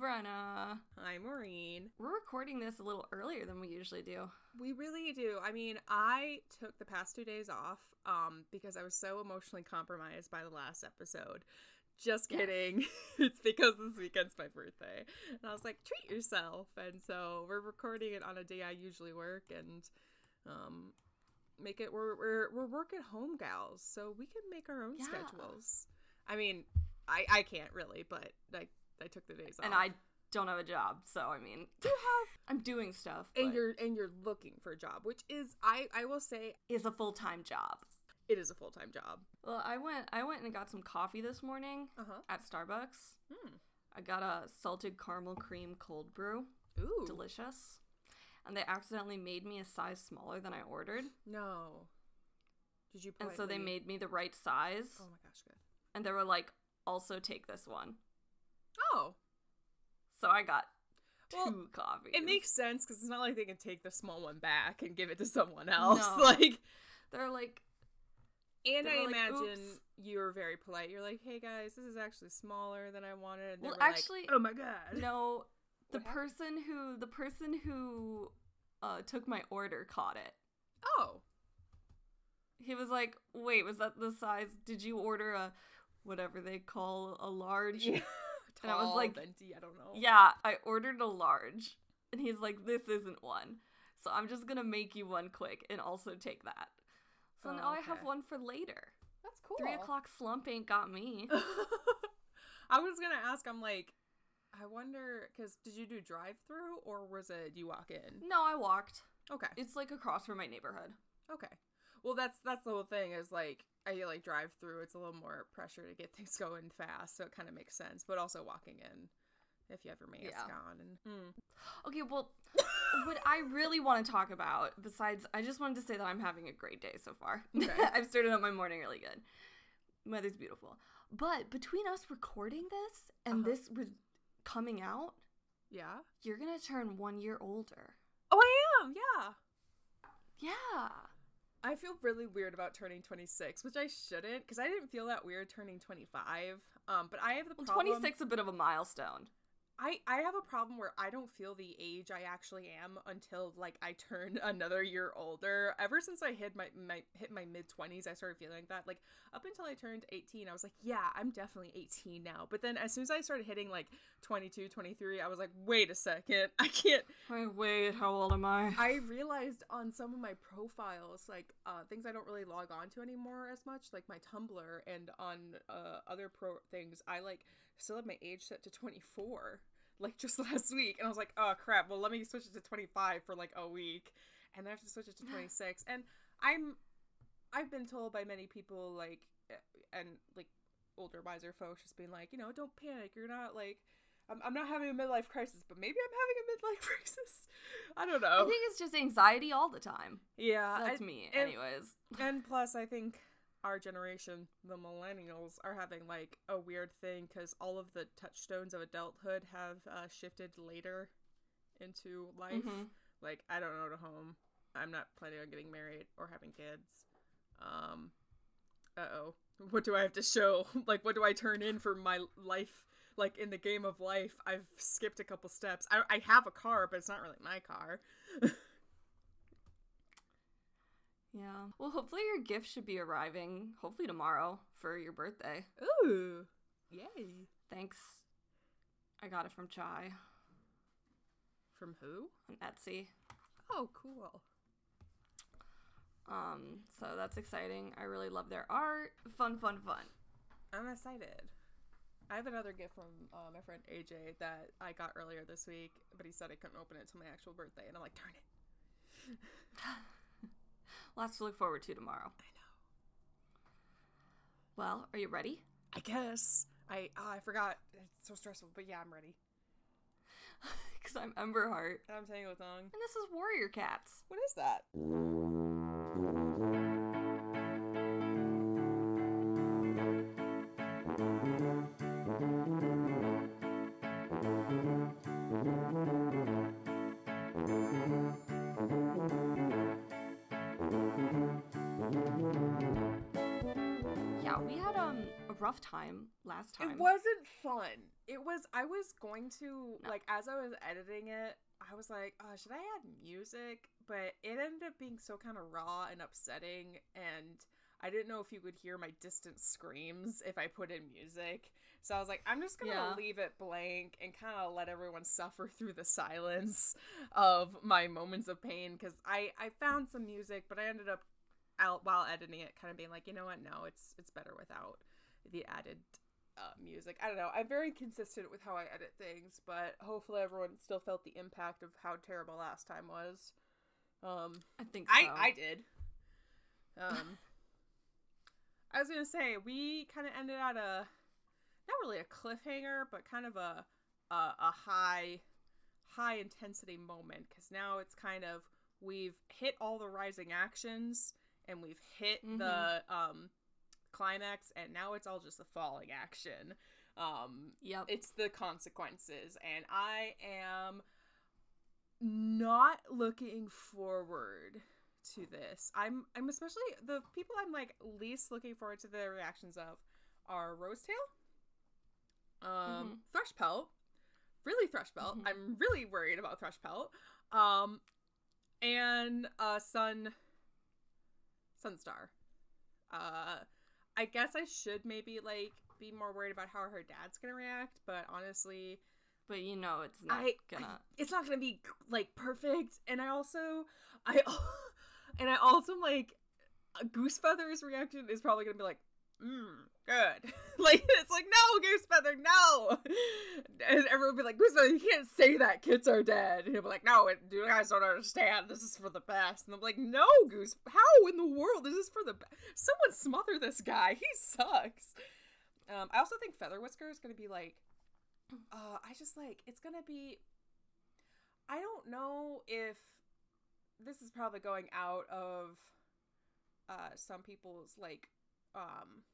Brenna. Hi, Maureen. We're recording this a little earlier than we usually do. We really do. I mean, I took the past two days off um, because I was so emotionally compromised by the last episode. Just Yes. kidding. it's because this weekend's my birthday. And I was like, treat yourself. And so we're recording it on a day I usually work and um, make it, we're, we're, we're work at home gals. So we can make our own Yeah. schedules. I mean, I, I can't really, but I, I took the days off. And I don't have a job, so I mean, do have I'm doing stuff. and you're and you're looking for a job which is i i will say is a full time job. it is a full-time job Well, I went I went and got some coffee this morning uh-huh at Starbucks. Hmm. I got a salted caramel cream cold brew. ooh Delicious. And they accidentally made me a size smaller than I ordered. no did you And so they made me the right size. oh my gosh good And they were like, also take this one. Oh So I got two Well, coffees. it makes sense because it's not like they can take the small one back and give it to someone else No. like They're like, and i like, imagine "Oops." you're very polite you're like hey guys this is actually smaller than i wanted and they Well, were like, actually- oh my god no, the What happened? person who the person who uh, took my order caught it. oh He was like, "Wait, was that the size? Did you order a whatever they call a large?" yeah And I was like- venti, i don't know Yeah, I ordered a large. And he's like, this isn't one. So I'm just gonna make you one quick and also take that. So Oh, now I have one for later. that's cool Three o'clock slump ain't got me. I was gonna ask. I'm like, I wonder, because did you do drive through or was it you walk in? no, I walked. Okay, It's like across from my neighborhood. okay. Well, that's that's the whole thing. Is like I feel like drive through. It's a little more pressure to get things going fast, so it kind of makes sense. But also walking in, if you have your mask Yeah. on, and mm. Okay, well, what I really want to talk about, besides, I just wanted to say that I'm having a great day so far. Okay. I've started out my morning really good. Weather's beautiful. But between us recording this and Uh-huh. this re- coming out, yeah. you're gonna turn one year older. Oh, I am. Yeah. Yeah. I feel really weird about turning 26, which I shouldn't, because I didn't feel that weird turning 25. Um, but I have the Well, problem. 26 a bit of a milestone. I I have a problem where I don't feel the age I actually am until like I turn another year older. Ever since I hit my, my hit my mid 20s, I started feeling like that. Like up until I turned 18, I was like, yeah, I'm definitely 18 now. But then as soon as I started hitting like 22, 23, I was like, wait a second. I can't Wait, wait, how old am I? I realized on some of my profiles, like uh, things I don't really log on to anymore as much, like my Tumblr, and on uh, other pro things, I like still have my age set to 24, like just last week, and I was like, oh crap, well let me switch it to 25 for like a week, and then I have to switch it to 26, and I'm, I've been told by many people like, eh, and like older wiser folks just being like, you know, don't panic, you're not like. I'm, I'm not having a midlife crisis, but maybe I'm having a midlife crisis. I don't know. I think it's just anxiety all the time. Yeah, That's I- me, and- anyways. And plus, I think our generation, the millennials, are having like a weird thing because all of the touchstones of adulthood have uh, shifted later into life. Mhm. Like, I don't own a home. I'm not planning on getting married or having kids. Um, uh oh. What do I have to show? like, what do I turn in for my life? Like, in the game of life, I've skipped a couple steps. I, I have a car, but it's not really my car. Yeah. Well, hopefully your gift should be arriving, hopefully tomorrow for your birthday. Ooh. Yay. Thanks. I got it from Chai From who? on Etsy. Oh, cool. Um, so that's exciting. I really love their art. Fun, fun, fun. I'm excited. I have another gift from uh, my friend AJ that I got earlier this week, but he said I couldn't open it till my actual birthday, and I'm like, darn it. Lots to look forward to tomorrow. I know. Well, are you ready? I guess. I oh, I forgot. It's so stressful, but yeah, I'm ready. Because I'm Ember Heart. And I'm Tango Tongue. And this is Warrior Cats. What is that? Rough time last time. It wasn't fun. It was. I was going to No. like as I was editing it. I was like, oh, should I add music? But it ended up being so kind of raw and upsetting, and I didn't know if you could hear my distant screams if I put in music. So I was like, I'm just gonna Yeah. leave it blank and kind of let everyone suffer through the silence of my moments of pain because I I found some music, but I ended up out while editing it, kind of being like, you know what? No, it's it's better without the added uh, music. I don't know. I'm very consistent with how I edit things, but hopefully everyone still felt the impact of how terrible last time was. Um, I think so. I I did. Um, I was gonna say we kind of ended at a not really a cliffhanger, but kind of a a, a high high intensity moment because now it's kind of we've hit all the rising actions and we've hit the um climax and now it's all just the falling action um Yep. it's the consequences and i am not looking forward to this i'm i'm especially the people i'm like least looking forward to the reactions of are rosetail um Mhm. thrush pelt really thrush pelt Mhm. i'm really worried about thrush pelt um and uh sun sunstar uh i guess i should maybe like be more worried about how her dad's gonna react but honestly but you know it's not I, gonna. I- it's not gonna be like perfect and i also i and i also like goose feather's reaction is probably gonna be like mm, good. Like it's like no goose feather no. And everyone will be like goose feather you can't say that kids are dead. And he'll be like no it, you guys don't understand. This is for the best. And i'm like no goose how in the world is this for the best someone smother this guy. He sucks. Um i also think feather whisker is gonna be like uh i just like it's gonna be i don't know if this is probably going out of uh some people's like um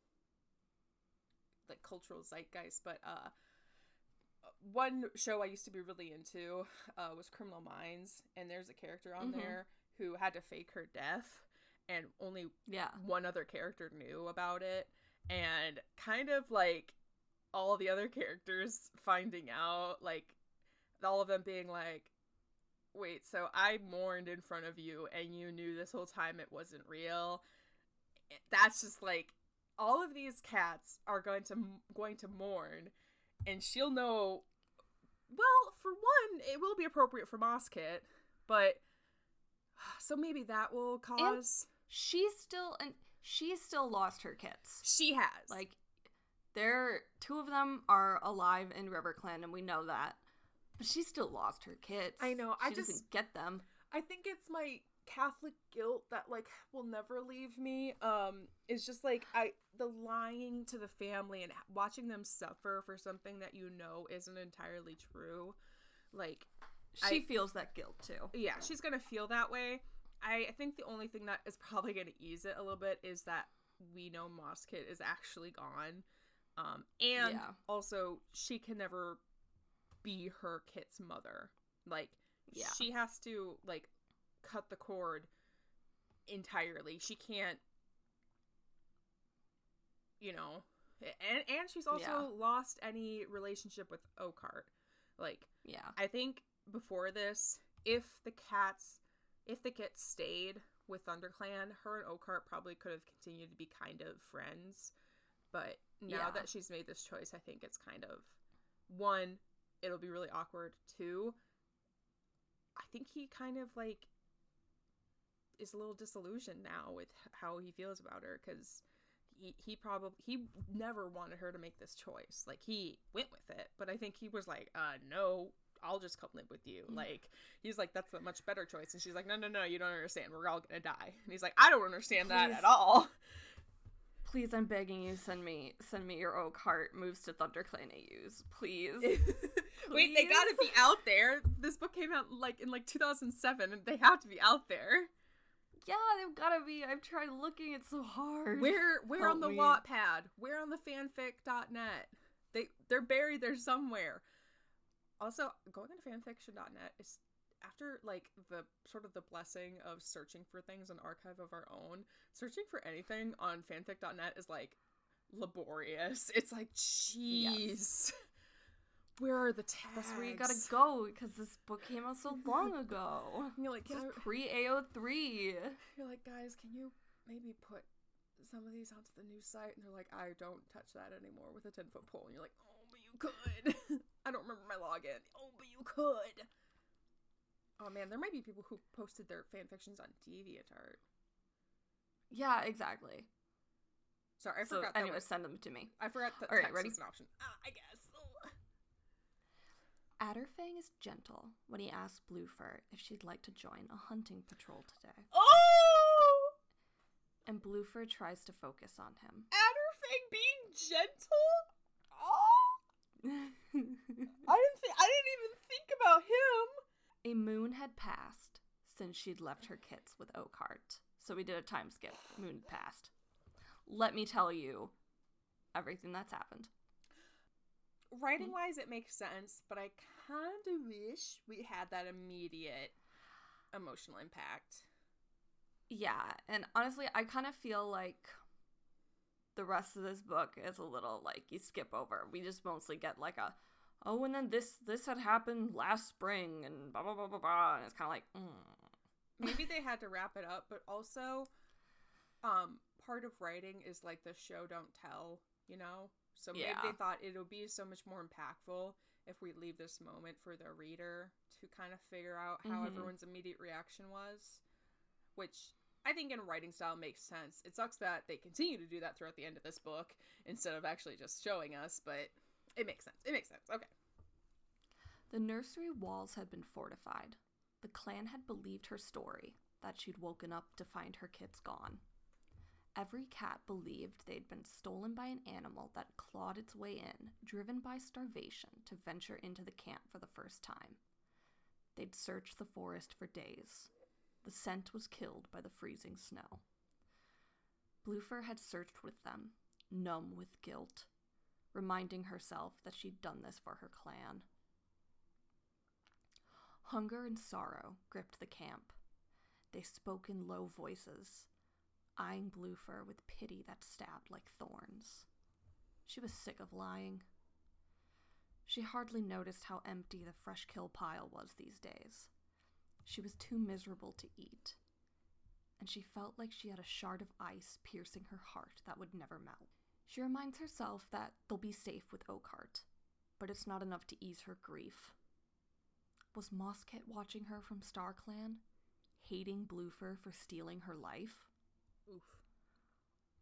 like cultural zeitgeist but uh one show i used to be really into uh was criminal minds and there's a character on Mhm. there who had to fake her death and only Yeah. one other character knew about it and kind of like all the other characters finding out like all of them being like wait so i mourned in front of you and you knew this whole time it wasn't real that's just like all of these cats are going to going to mourn and she'll know well for one it will be appropriate for moss kit but so maybe that will cause She's still and she's still lost her kids. she has Like there two of them are alive in RiverClan and we know that. But she still lost her kids. I know, I She just- doesn't get them. I think it's my Catholic guilt that like will never leave me. Um, it's just like I the lying to the family and watching them suffer for something that you know isn't entirely true. Like, She I- feels that guilt too. yeah, she's gonna feel that way. I, I think the only thing that is probably gonna ease it a little bit is that we know Mosskit is actually gone. Um, and Yeah. also she can never be her kit's mother. Like, Yeah. she has to like cut the cord entirely. She can't you know and and she's also Yeah. lost any relationship with Oakheart. Like Yeah. I think before this, if the cats if the kits stayed with ThunderClan, her and Oakheart probably could have continued to be kind of friends. But now Yeah. that she's made this choice, I think it's kind of one, it'll be really awkward. Two, I think he kind of like is a little disillusioned now with how he feels about her because he, he probably he never wanted her to make this choice. Like he went with it but i think he was like uh no i'll just come live with you. Mm. like he's like that's a much better choice. And she's like no no no you don't understand. We're all gonna die. And he's like i don't understand that at all. Please, I'm begging you, send me send me your Oak Heart moves to ThunderClan AUs. Please. wait they gotta be out there. This book came out like in like 2007 and they have to be out there yeah, they've gotta be. I've tried looking, it's so hard. Where where on Help the me. Wattpad? Where on the fanfic.net? They they're buried there somewhere. Also, going on fanfiction.net is after like the sort of the blessing of searching for things an archive of our own, searching for anything on fanfic.net is like laborious. It's like, jeez. Where are the tags? That's where you gotta go because this book came out so long ago. You're like, This pre AO3. you're like, guys, can you maybe put some of these onto the new site? And they're like, I don't touch that anymore with a 10 foot pole. And you're like, oh, but you could. I don't remember my login. Oh, but you could. Oh man, there might be people who posted their fan fictions on DeviantArt. Yeah, exactly. Sorry, I so forgot that. anyway, was- send them to me. I forgot that All right, text ready? is an option. Ah, I guess. Adderfang is gentle when he asks Bluefur if she'd like to join a hunting patrol today, Oh! and Bluefur tries to focus on him. Adderfang being gentle? Oh! I didn't think I didn't even think about him. a moon had passed since she'd left her kits with Oakheart, so we did a time skip. Moon passed. Let me tell you everything that's happened. Writing wise, it makes sense, but I kind of wish we had that immediate emotional impact. Yeah, and honestly, I kind of feel like the rest of this book is a little like you skip over. We just mostly get like a oh, and then this this had happened last spring, and blah blah blah blah blah, and it's kind of like mm. Maybe they had to wrap it up, but also, um, part of writing is like the show don't tell, you know. So maybe Yeah. they thought it'll be so much more impactful if we leave this moment for the reader to kind of figure out how Mhm. everyone's immediate reaction was, which I think in writing style makes sense. It sucks that they continue to do that throughout the end of this book instead of actually just showing us, but it makes sense. It makes sense. Okay. The nursery walls had been fortified. The clan had believed her story that she'd woken up to find her kids gone. Every cat believed they'd been stolen by an animal that clawed its way in, driven by starvation, to venture into the camp for the first time. They'd searched the forest for days. The scent was killed by the freezing snow. Bluefur had searched with them, numb with guilt, reminding herself that she'd done this for her clan. Hunger and sorrow gripped the camp. They spoke in low voices, eyeing Bluefur with pity that stabbed like thorns. She was sick of lying. She hardly noticed how empty the fresh kill pile was these days. She was too miserable to eat, and she felt like she had a shard of ice piercing her heart that would never melt. She reminds herself that they'll be safe with Oakheart, but it's not enough to ease her grief. Was Mosskit watching her from Star Clan, hating Bluefur for stealing her life? Oof.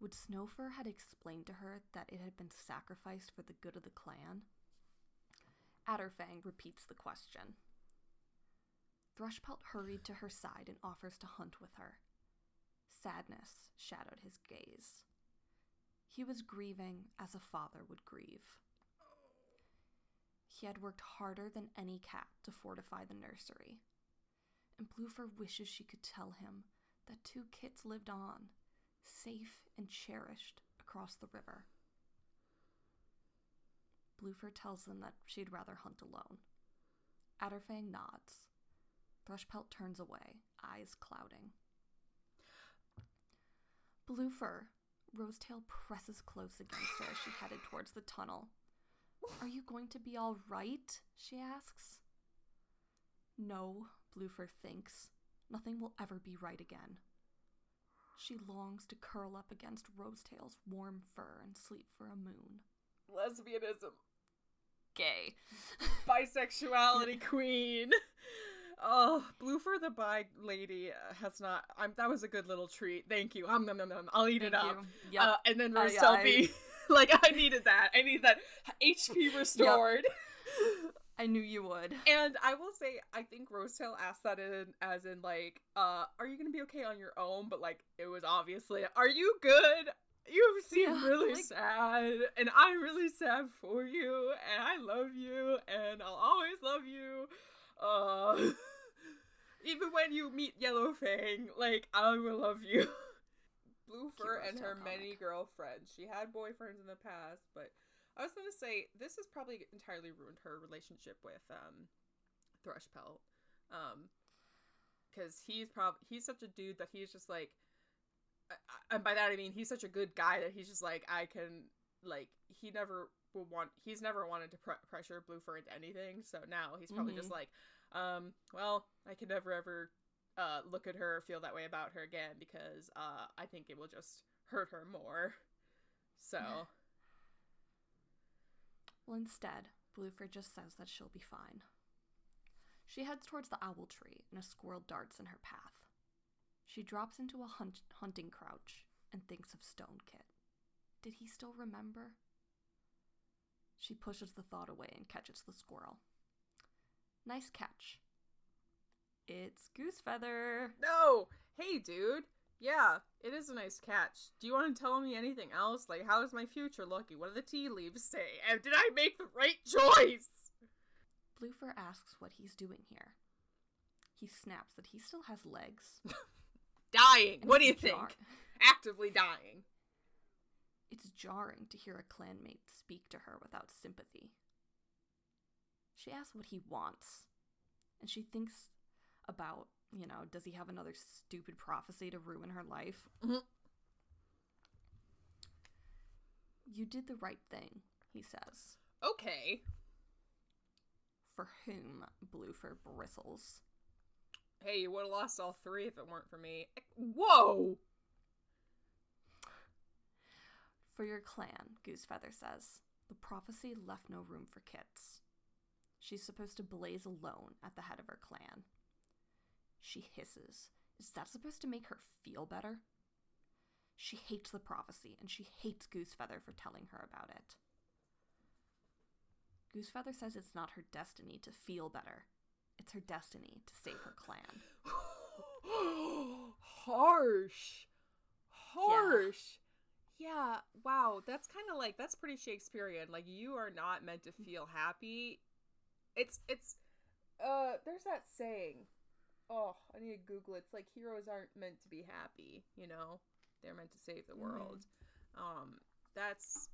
Would Snowfur had explained to her that it had been sacrificed for the good of the clan? Adderfang repeats the question. Thrushpelt hurried to her side and offers to hunt with her. Sadness shadowed his gaze. He was grieving as a father would grieve. He had worked harder than any cat to fortify the nursery. And Bluefur wishes she could tell him that two kits lived on, safe and cherished across the river. Bluefur tells them that she'd rather hunt alone. Adderfang nods. Thrushpelt turns away, eyes clouding. Bluefur, Rosetail presses close against her as she headed towards the tunnel. Are you going to be all right? she asks. No, Bluefur thinks. Nothing will ever be right again. She longs to curl up against Rosetail's warm fur and sleep for a moon. Lesbianism. Gay. bisexuality queen. Oh, Bluefur the bi lady uh, has not. I'm, that was a good little treat. Thank you. Um, nom, nom, nom. I'll eat it up. you. Yep. Uh, and then Uh, yeah, tell I- like I needed that. I need that HP restored. I knew you would. And I will say, I think Rosetail asked that in as in like, uh, are you gonna be okay on your own? But like, it was obviously, are you good? You seem Yeah, really like- sad, and I'm really sad for you, and I love you, and I'll always love you. Uh, even when you meet Yellow Fang, like I will love you. Bluefur and Rosetail her many girlfriends. She had boyfriends in the past, but I was gonna say this has probably entirely ruined her relationship with um Thrushpelt. Um, because he's probably he's such a dude that he's just like, and by that I mean he's such a good guy that he's just like I can like he never will want he's never wanted to pre- pressure Bluefur into anything. So now he's probably just Mhm. like, um, well, I can never ever uh look at her or feel that way about her again because uh I think it will just hurt her more. So Well, instead, Bluefur just says that she'll be fine. She heads towards the owl tree, and a squirrel darts in her path. She drops into a hunt- hunting crouch and thinks of Stone Kit. Did he still remember? She pushes the thought away and catches the squirrel. Nice catch. It's Goosefeather. No! Hey, dude! Yeah, it is a nice catch. Do you want to tell me anything else? Like, how is my future looking? What do the tea leaves say? And did I make the right choice? Bluefur asks what he's doing here. He snaps that he still has legs. Dying. and What do you it's think? Actively dying. It's jarring to hear a clanmate speak to her without sympathy. She asks what he wants, and she thinks about, you know, does he have another stupid prophecy to ruin her life? Mhm. You did the right thing, he says. Okay. For whom Bluefur bristles. Hey, you would have lost all three if it weren't for me. Whoa! For your clan, Goosefeather says, the prophecy left no room for kits. She's supposed to blaze alone at the head of her clan. She hisses. Is that supposed to make her feel better? She hates the prophecy, and she hates Goosefeather for telling her about it. Goosefeather says it's not her destiny to feel better. It's her destiny to save her clan. Harsh. Harsh. Yeah. wow. That's kind of like that's pretty Shakespearean. Like you are not meant to feel happy. It's it's uh there's that saying. Oh, I need to google it. It's like heroes aren't meant to be happy, you know? They're meant to save the world. Um that's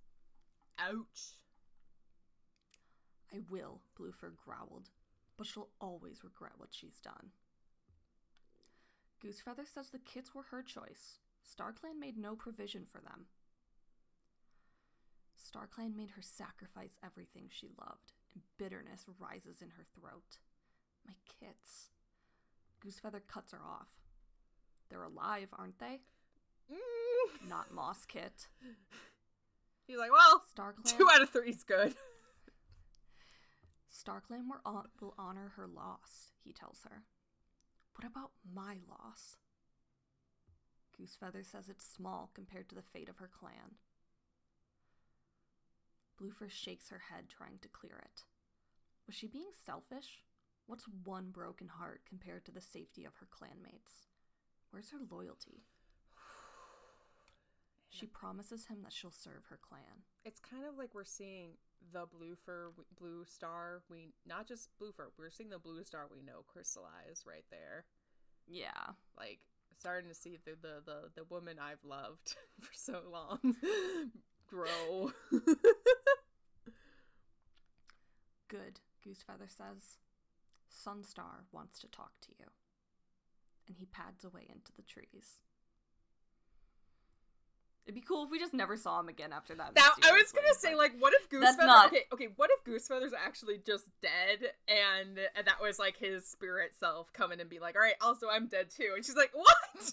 ouch. I will, Bluefur growled, but she'll always regret what she's done. Goosefeather says the kits were her choice. StarClan made no provision for them. StarClan made her sacrifice everything she loved, and bitterness rises in her throat. My kits. Goosefeather cuts her off. They're alive, aren't they? Mm. Not Moss Kit. He's like, well, StarClan. two out of three is good. StarClan will, will honor her loss, he tells her. What about my loss? Goosefeather says it's small compared to the fate of her clan. Bluefur shakes her head, trying to clear it. Was she being selfish? What's one broken heart compared to the safety of her clanmates? Where's her loyalty? She promises him that she'll serve her clan. it's kind of like we're seeing the blue fur blue star we not just blue fur we're seeing the blue star we know crystallize right there Yeah. like starting to see the the the, the woman i've loved for so long grow Good, Goosefeather says. Sunstar wants to talk to you. And he pads away into the trees. It'd be cool if we just never saw him again after that. now i was gonna say like what if goose That's not- okay okay what if goose feather's actually just dead and and that was like his spirit self coming and be like all right also i'm dead too and she's like what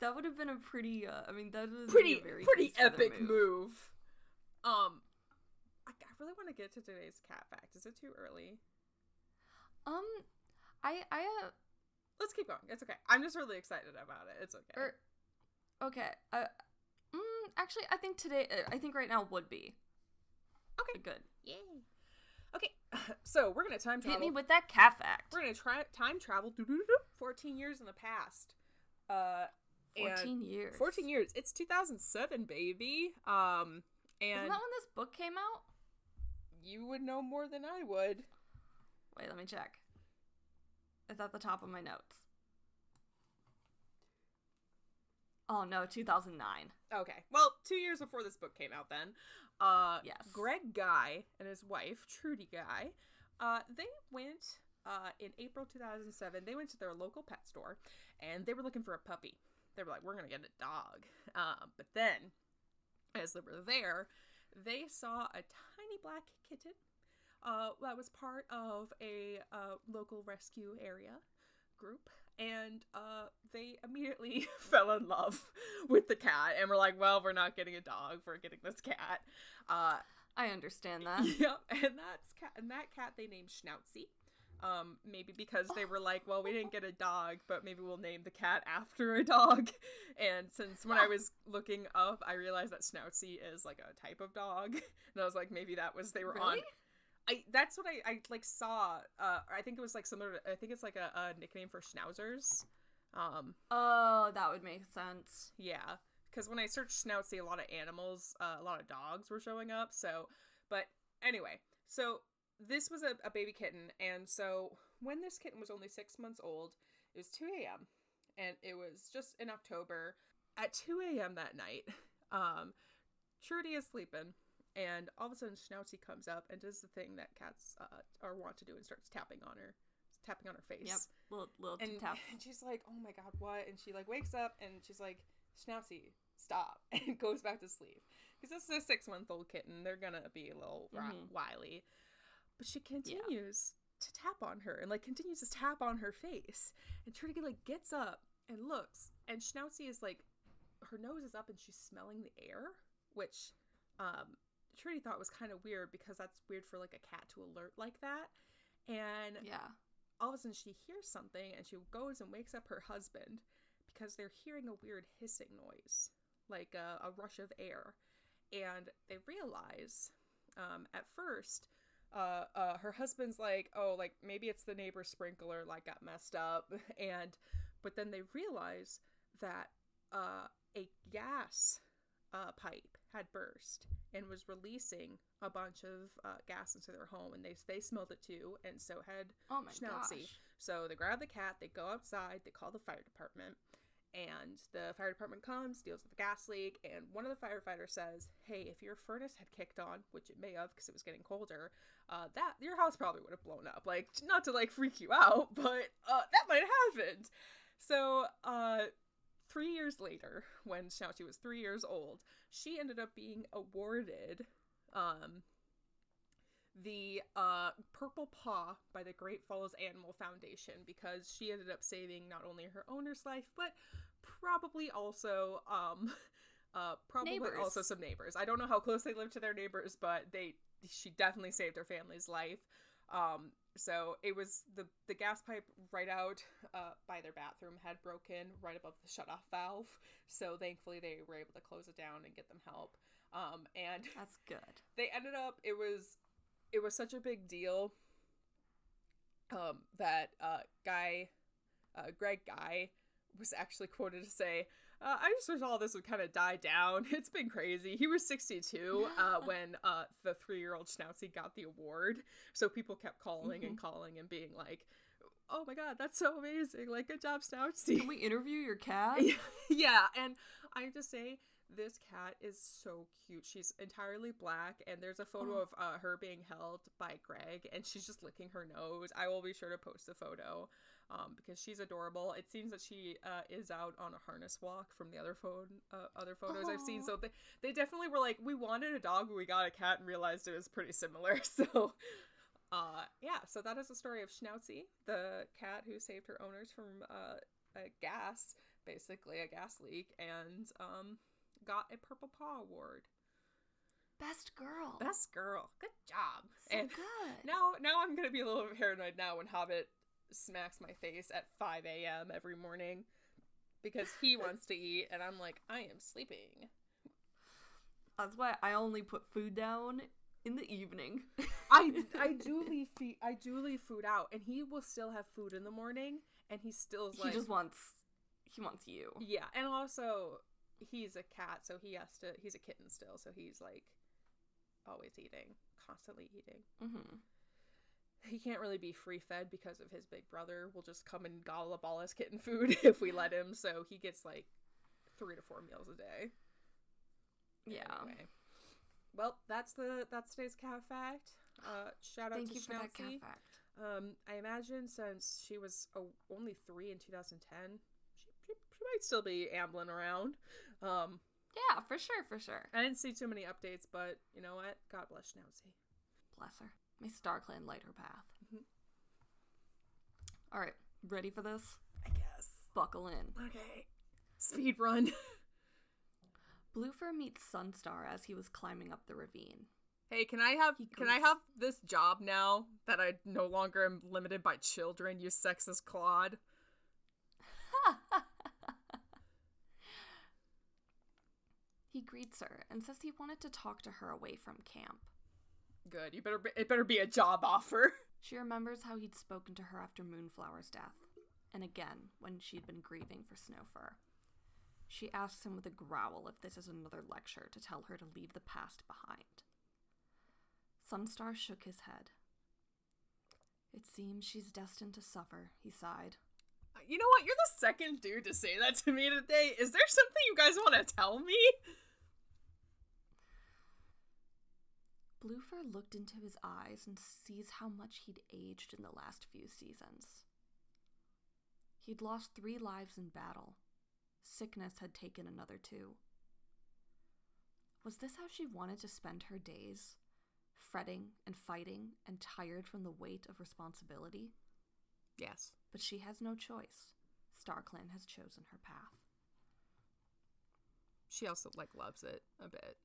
that would have been a pretty. Uh, I mean, that was pretty a very pretty Goosefeather epic move. Um, I, I really want to get to today's cat fact. Is it too early? Um, I I uh, Let's keep going. It's okay. I'm just really excited about it. It's okay. er, okay. Uh, mm, actually, I think today. Uh, I think right now would be okay. good. Yay. Okay. So we're gonna time travel. Hit me with that cat fact. we're gonna try time travel. Fourteen years in the past. Uh, Fourteen years. 14 years. It's 2007, baby. Um, and Isn't and that when this book came out? You would know more than I would. Wait, let me check. It's at the top of my notes. Oh no, 2009. Okay. Well, two years before this book came out, then, uh, Yes. Greg Guy and his wife Trudy Guy, uh, they went uh, in April 2007. They went to their local pet store and they were looking for a puppy. They were like, "We're gonna get a dog." Um, but then, as they were there, they saw a tiny black kitten uh, that was part of a uh, local rescue area group. And uh, they immediately fell in love with the cat and were like well we're not getting a dog we're getting this cat. Uh, I understand that. yep and that's cat and that cat they named schnauzy um, maybe because they were like well we didn't get a dog but maybe we'll name the cat after a dog and since when i was looking up i realized that schnauzy is like a type of dog and i was like maybe that was they were on I that's what I, I like saw. Uh, I think it was like similar. To, I think it's like a, a nickname for schnauzers. Um, Oh, that would make sense. yeah, because when I searched schnauzy, a lot of animals, uh, a lot of dogs were showing up. So, but anyway, so this was a, a baby kitten, and so when this kitten was only six months old, it was two a.m. and it was just in October at two a.m. that night. Um, Trudy is sleeping, and all of a sudden Schnauzy comes up and does the thing that cats uh, are wont to do and starts tapping on her, tapping on her face. Yep. Little little And, tap. and she's like, "Oh my god, what?" And she like wakes up and she's like, "Schnauzy, stop!" and goes back to sleep because this is a six month old kitten. They're gonna be a little Mhm. wily, but she continues to tap on her and like continues to tap on her face. And Trudy like gets up and looks, and Schnauzy is like, her nose is up and she's smelling the air, which um Trudy thought was kind of weird because that's weird for like a cat to alert like that. And Yeah. all of a sudden she hears something and she goes and wakes up her husband because they're hearing a weird hissing noise, like a, a rush of air. And they realize um, at first, uh, uh, her husband's like, oh, like maybe it's the neighbor's sprinkler, like got messed up. And, but then they realize that uh, a gas uh, pipe had burst and was releasing a bunch of uh, gas into their home, and they they smelled it too, and so had Oh my Schnauzy. gosh. so they grab the cat, they go outside, they call the fire department, and the fire department comes, deals with the gas leak, and one of the firefighters says, "Hey, if your furnace had kicked on, which it may have because it was getting colder, uh, that your house probably would have blown up. Like, not to like freak you out, but uh, that might have happened." So, uh, three years later, when Schnauzy was three years old, she ended up being awarded um, the uh, Purple Paw by the Great Falls Animal Foundation because she ended up saving not only her owner's life, but probably also um, uh, probably Neighbors. also some neighbors. I don't know how close they lived to their neighbors, but they she definitely saved her family's life. Um, so it was the the gas pipe right out uh, by their bathroom had broken right above the shutoff valve. So thankfully they were able to close it down and get them help. Um, and That's good. they ended up it was it was such a big deal um that uh guy uh greg guy was actually quoted to say uh, i just wish all this would kind of die down. It's been crazy. He was 62 uh when uh the three-year-old schnauzy got the award. So people kept calling and calling and being like oh my god that's so amazing. Like good job schnauzy. Can we interview your cat? yeah, and I have to say, this cat is so cute. She's entirely black, and there's a photo Oh. of uh, her being held by Greg, and she's just licking her nose. I will be sure to post the photo um, because she's adorable. It seems that she uh, is out on a harness walk from the other phone, uh, other photos I've seen. So they, they definitely were like, we wanted a dog, but we got a cat, and realized it was pretty similar. So. Uh, yeah, so that is the story of Schnauzy, the cat who saved her owners from uh, a gas, basically a gas leak, and um, got a Purple Paw Award. Best girl. Best girl, good job. So and good. now, now I'm gonna be a little paranoid now when Hobbit smacks my face at 5 a.m. every morning because he wants to eat, and I'm like, I am sleeping. That's why I only put food down in the evening. I I do leave feed, I do leave food out, and he will still have food in the morning, and he still is like he like, just wants he wants you. Yeah, and also he's a cat, so he has to. He's a kitten still, so he's like always eating, constantly eating. Mm-hmm. He can't really be free fed because of his big brother. Will just come and gobble up all his kitten food if we let him. So he gets like three to four meals a day. Yeah. Anyway, well, that's the that's today's cat fact. Uh, shout out Thank to you for that cat fact. Um, I imagine since she was uh, only three in 2010, she, might still be ambling around. Um, Yeah, for sure, for sure. I didn't see too many updates, but you know what? God bless Schnauzy. Bless her. May StarClan light her path. Mhm. All right, ready for this? I guess. Buckle in. Okay. Speed run. Bluefur meets Sunstar as he was climbing up the ravine. hey, can I have can I have this job now that I no longer am limited by children? You sexist Claude. He greets her and says he wanted to talk to her away from camp. Good. You better be, it better be a job offer. She remembers how he'd spoken to her after Moonflower's death, and again when she'd been grieving for Snowfur. She asks him with a growl if this is another lecture to tell her to leave the past behind. Sunstar shook his head. It seems she's destined to suffer, he sighed. You know what? You're the second dude to say that to me today. Is there something you guys want to tell me? Bluefur looked into his eyes and sees how much he'd aged in the last few seasons. He'd lost three lives in battle. Sickness had taken another two. Was this how she wanted to spend her days? Fretting and fighting and tired from the weight of responsibility? Yes. But she has no choice. StarClan has chosen her path. She also like loves it a bit.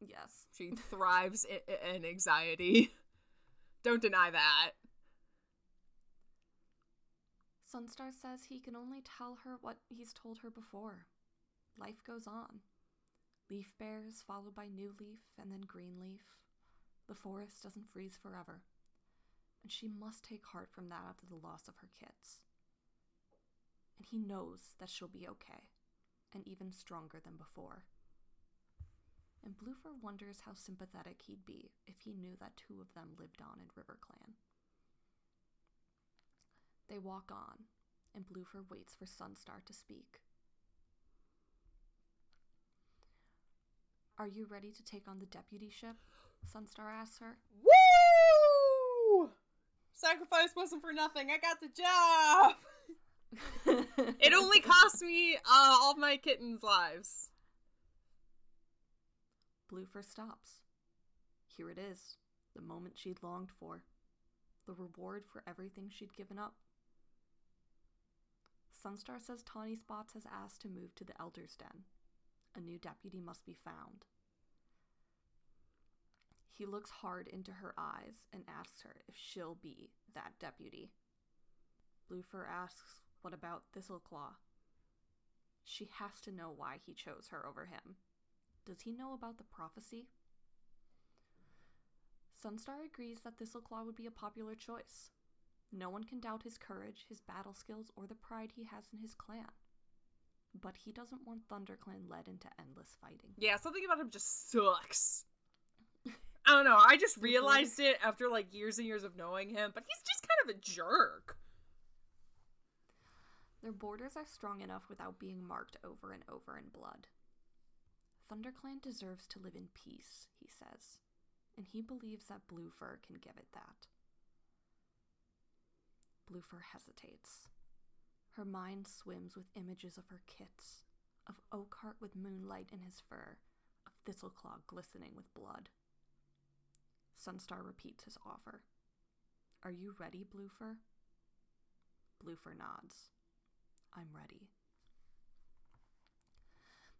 Yes. She thrives in, in anxiety. Don't deny that. Sunstar says he can only tell her what he's told her before. Life goes on. Leaf bears, followed by new leaf and then green leaf. The forest doesn't freeze forever. And she must take heart from that after the loss of her kits. And he knows that she'll be okay, and even stronger than before. And Bluefur wonders how sympathetic he'd be if he knew that two of them lived on in RiverClan. They walk on, and Bluefur waits for Sunstar to speak. Are you ready to take on the deputyship? Sunstar asks her. Woo! Sacrifice wasn't for nothing. I got the job. It only cost me uh, all my kittens' lives. Bluefur stops. Here it is, the moment she'd longed for, the reward for everything she'd given up. Sunstar says Tawny Spots has asked to move to the Elder's Den. A new deputy must be found. He looks hard into her eyes and asks her if she'll be that deputy. Bluefur asks, What about Thistleclaw? She has to know why he chose her over him. Does he know about the prophecy? Sunstar agrees that Thistleclaw would be a popular choice. No one can doubt his courage, his battle skills, or the pride he has in his clan. But he doesn't want ThunderClan led into endless fighting. Yeah, something about him just sucks. I don't know. I just realized it after like years and years of knowing him, but he's just kind of a jerk. Their borders are strong enough without being marked over and over in blood. ThunderClan deserves to live in peace, he says, and he believes that Bluefur can give it that. Bluefur hesitates. Her mind swims with images of her kits, of Oakheart with moonlight in his fur, of Thistleclaw glistening with blood. Sunstar repeats his offer. Are you ready, Bluefur? Bluefur nods. I'm ready.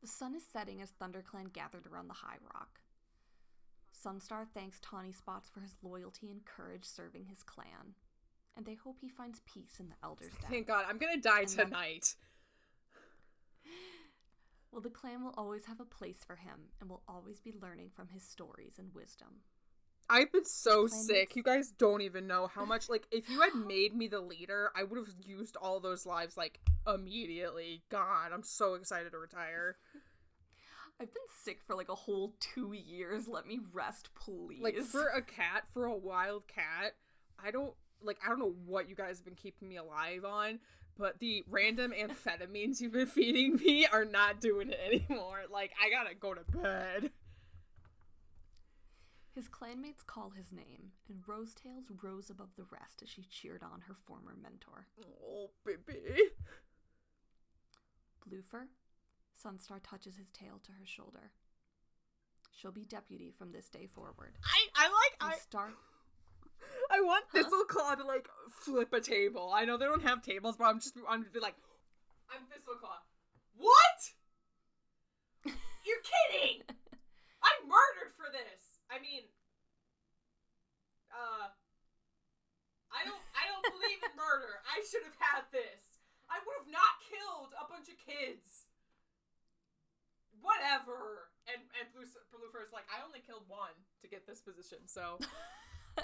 The sun is setting as ThunderClan gathered around the High Rock. Sunstar thanks Tawny Spots for his loyalty and courage serving his clan, and they hope he finds peace in the Elder's Den. Thank God, I'm gonna die And tonight. Well, the clan will always have a place for him and will always be learning from his stories and wisdom. I've been so sick. You guys don't even know how much. Like, if you had made me the leader, I would have used all those lives like immediately. God, I'm so excited to retire. I've been sick for like a whole two years. Let me rest, please. Like for a cat, for a wild cat, I don't like. I don't know what you guys have been keeping me alive on, but the random amphetamines you've been feeding me are not doing it anymore. Like, I gotta go to bed. His clanmates call his name, and Rosetails rose above the rest as she cheered on her former mentor. Oh, baby. Bluefur, Sunstar touches his tail to her shoulder. She'll be deputy from this day forward. I, I like, I, start. I want Huh? Thistleclaw to like flip a table. I know they don't have tables, but I'm just I'm be like, I'm Thistleclaw. What? You're kidding! I'm murdered for this. I mean, uh, I don't I don't believe in murder. I should have had this. I would have not killed a bunch of kids. Whatever. And and Blue Bluefur's like, I only killed one to get this position, so.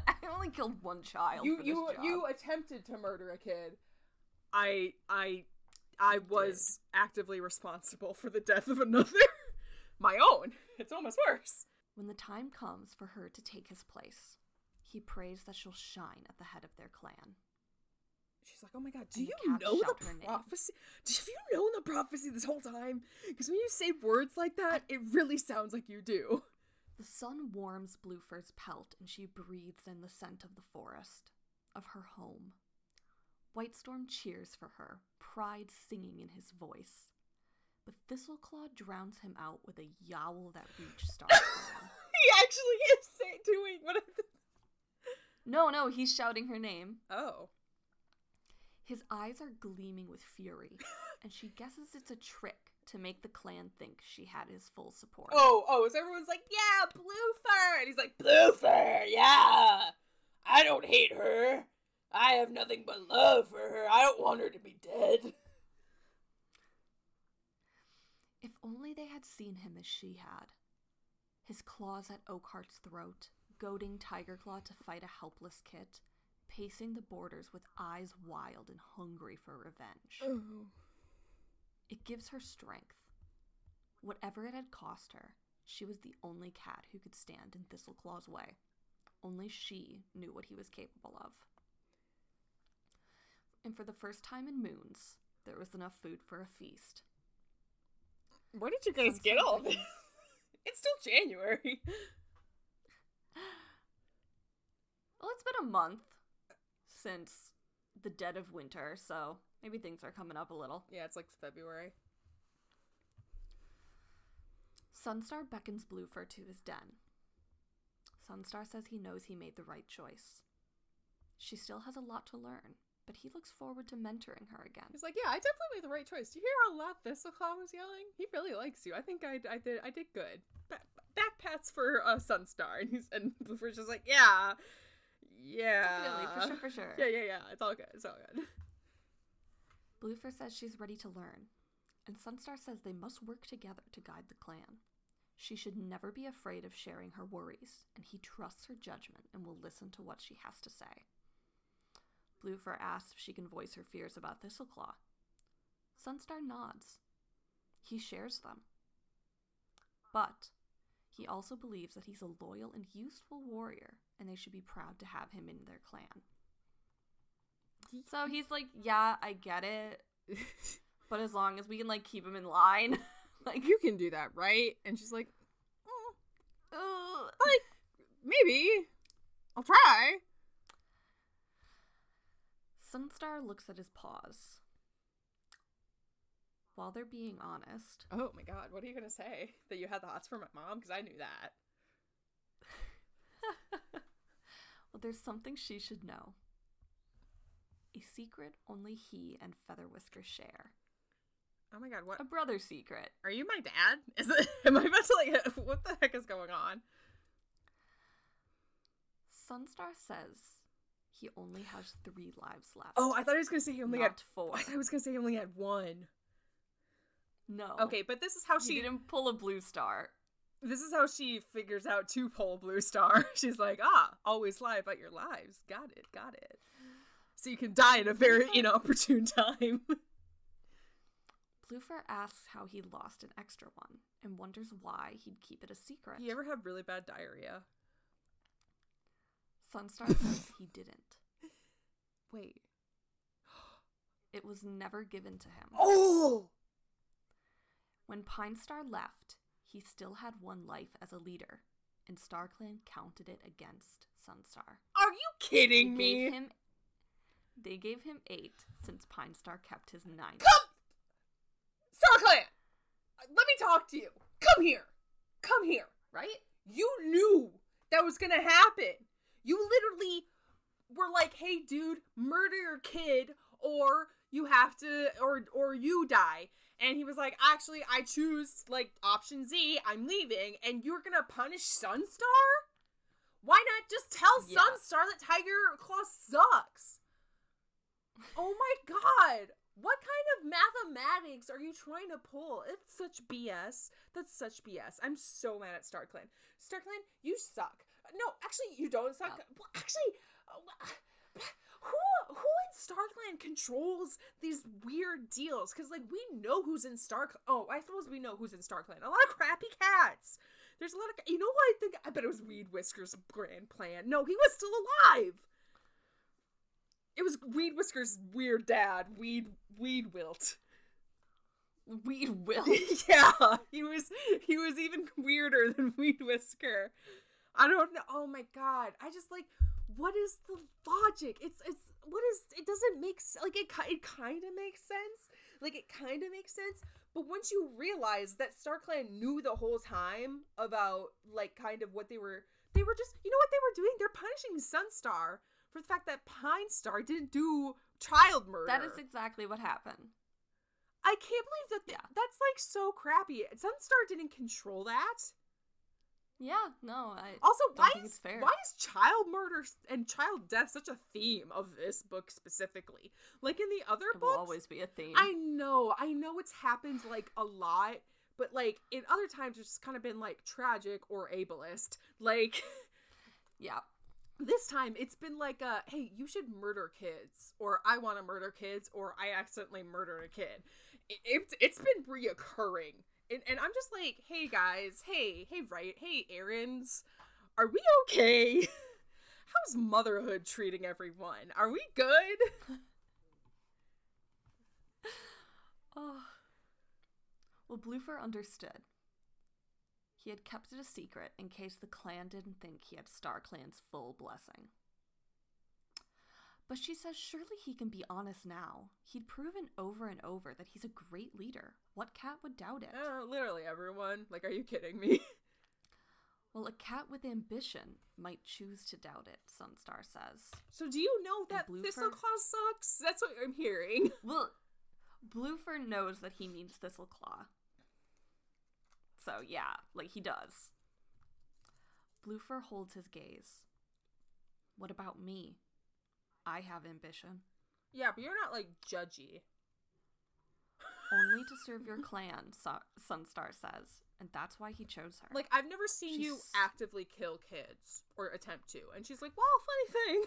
I only killed one child. you you job. you attempted to murder a kid. I I I was actively responsible for the death of another. My own. It's almost worse. When the time comes for her to take his place, he prays that she'll shine at the head of their clan. She's like, "Oh my god, do And you know the prophecy? Have you known the prophecy this whole time? Because when you say words like that, it really sounds like you do." The sun warms Bluefur's pelt and she breathes in the scent of the forest, of her home. Whitestorm cheers for her, pride singing in his voice. But Thistleclaw drowns him out with a yowl that reached Starclan. he actually is say, doing what no, no, he's shouting her name. Oh. His eyes are gleaming with fury, and she guesses it's a trick to make the clan think she had his full support. Oh, oh, so everyone's like, yeah, Bluefur! And he's like, Bluefur, yeah! I don't hate her. I have nothing but love for her. I don't want her to be dead. If only they had seen him as she had. His claws at Oakheart's throat, goading Tigerclaw to fight a helpless kit, pacing the borders with eyes wild and hungry for revenge. Oh. It gives her strength. Whatever it had cost her, she was the only cat who could stand in Thistleclaw's way. Only she knew what he was capable of. And for the first time in moons, there was enough food for a feast. Where did you guys get all this? It's still January. Well, it's been a month since the dead of winter, so maybe things are coming up a little. Yeah, it's like February. Sunstar beckons Bluefur to his den. Sunstar says he knows he made the right choice. She still has a lot to learn, but he looks forward to mentoring her again. He's like, yeah, I definitely made the right choice. Do you hear how loud Thistleclaw was yelling? He really likes you. I think I, I did I did good. Back, back pats for uh, Sunstar, and he's and Bluefur's just like, yeah, yeah, Definitely, for sure, for sure. Yeah, yeah, yeah. It's all good. It's all good. Bluefur says she's ready to learn, and Sunstar says they must work together to guide the clan. She should never be afraid of sharing her worries, and he trusts her judgment and will listen to what she has to say. Bluefur asks if she can voice her fears about Thistleclaw. Sunstar nods. He shares them. But he also believes that he's a loyal and useful warrior, and they should be proud to have him in their clan. So he's like, Yeah, I get it, but as long as we can like keep him in line, like you can do that, right? And she's like, "Mm, ugh. like maybe I'll try. Sunstar looks at his paws. While they're being honest, Oh my god, what are you gonna say? That you had the hots for my mom? Because I knew that. well, there's something she should know. A secret only he and Feather Whisker share. Oh my god, what? A brother secret. Are you my dad? Is it? Am I about to like? What the heck is going on? Sunstar says he only has three lives left. Oh, I thought he was gonna say he only not had. four. I thought he was gonna say he only had one. No. Okay, but this is how She she. didn't pull a blue star. This is how she figures out to pull a Blue Star. She's like, ah, always lie about your lives. Got it, got it. So you can die at a very inopportune time. Bluefur asks how he lost an extra one and wonders why he'd keep it a secret. you ever have really bad diarrhea? Sunstar says he didn't. Wait. It was never given to him. Oh! When Pine Star left, he still had one life as a leader, and StarClan counted it against Sunstar. Are you kidding They me? gave him they gave him eight since Pine Star kept his nine. Come, StarClan. Let me talk to you. Come here. Come here. Right? You knew that was gonna happen. You literally were like, "Hey, dude, murder your kid, or you have to, or or you die." And he was like, "Actually, I choose like option Z. I'm leaving, and you're gonna punish Sunstar." Why not just tell Yeah. Sunstar that Tigerclaw sucks? Oh my god! What kind of mathematics are you trying to pull? It's such BS. That's such BS. I'm so mad at StarClan. StarClan, you suck. No, actually, you don't suck. Well, actually, uh, who who in StarClan controls these weird deals? Because like we know who's in StarClan. Oh, I suppose we know who's in StarClan. A lot of crappy cats. There's a lot of. You know what I think? I bet it was Weed Whisker's grand plan. No, he was still alive. It was Weed Whisker's weird dad, Weed Weed Wilt. Weed will. yeah, he was he was even weirder than Weed Whisker. I don't know. Oh my god. I just like what is the logic? It's it's what is it doesn't make like it it kind of makes sense. Like it kind of makes sense, but once you realize that StarClan knew the whole time about like kind of what they were they were just you know what they were doing? They're punishing Sunstar for the fact that Pine Star didn't do child murder. That is exactly what happened. I can't believe that th- Yeah. that's like so crappy. Sunstar didn't control that. Yeah, no, I Also, why is fair. why is child murder and child death such a theme of this book specifically? Like in the other it will always be a theme. I know, I know it's happened like a lot, but like in other times it's just kind of been like tragic or ableist. Like yeah. this time it's been like a hey you should murder kids or i want to murder kids or i accidentally murdered a kid it, it's it's been reoccurring and, and i'm just like hey guys hey hey right hey errands are we okay how's motherhood treating everyone are we good Oh. Well, Bluefur understood. He had kept it a secret in case the clan didn't think he had Star Clan's full blessing. But she says surely he can be honest now. He'd proven over and over that he's a great leader. What cat would doubt it? uh, literally everyone like are you kidding me Well, a cat with ambition might choose to doubt it, Sunstar says. so do you know that Thistleclaw sucks that's what i'm hearing Well, Bluefur knows that he needs Thistleclaw. So, yeah, like he does. Bluefur holds his gaze. What about me? I have ambition. yeah but you're not like judgy Only to serve your clan, Su- Sunstar says, and that's why he chose her. Like I've never seen you actively kill kids or attempt to, and she's like, "Well, funny thing,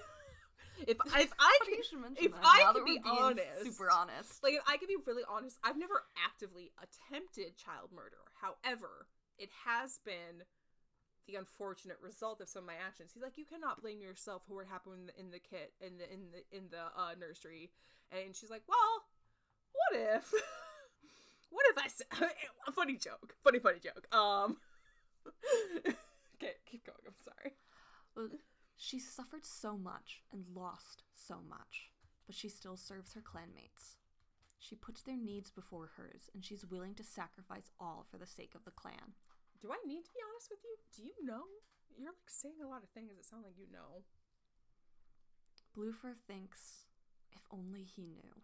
if if I can, if that, I can be honest, super honest. like if I can be really honest, I've never actively attempted child murder. However, it has been the unfortunate result of some of my actions. He's like, "You cannot blame yourself for what happened in the, in the kit in the in the in the uh, nursery," and she's like, "Well, what if?" What if I s- a funny joke? Funny, funny joke. Um. okay, keep going. I'm sorry. Well, she suffered so much and lost so much, but she still serves her clanmates. She puts their needs before hers, and she's willing to sacrifice all for the sake of the clan. Do I need to be honest with you? Do you know? You're like saying a lot of things that sound like you know. Bluefur thinks, if only he knew.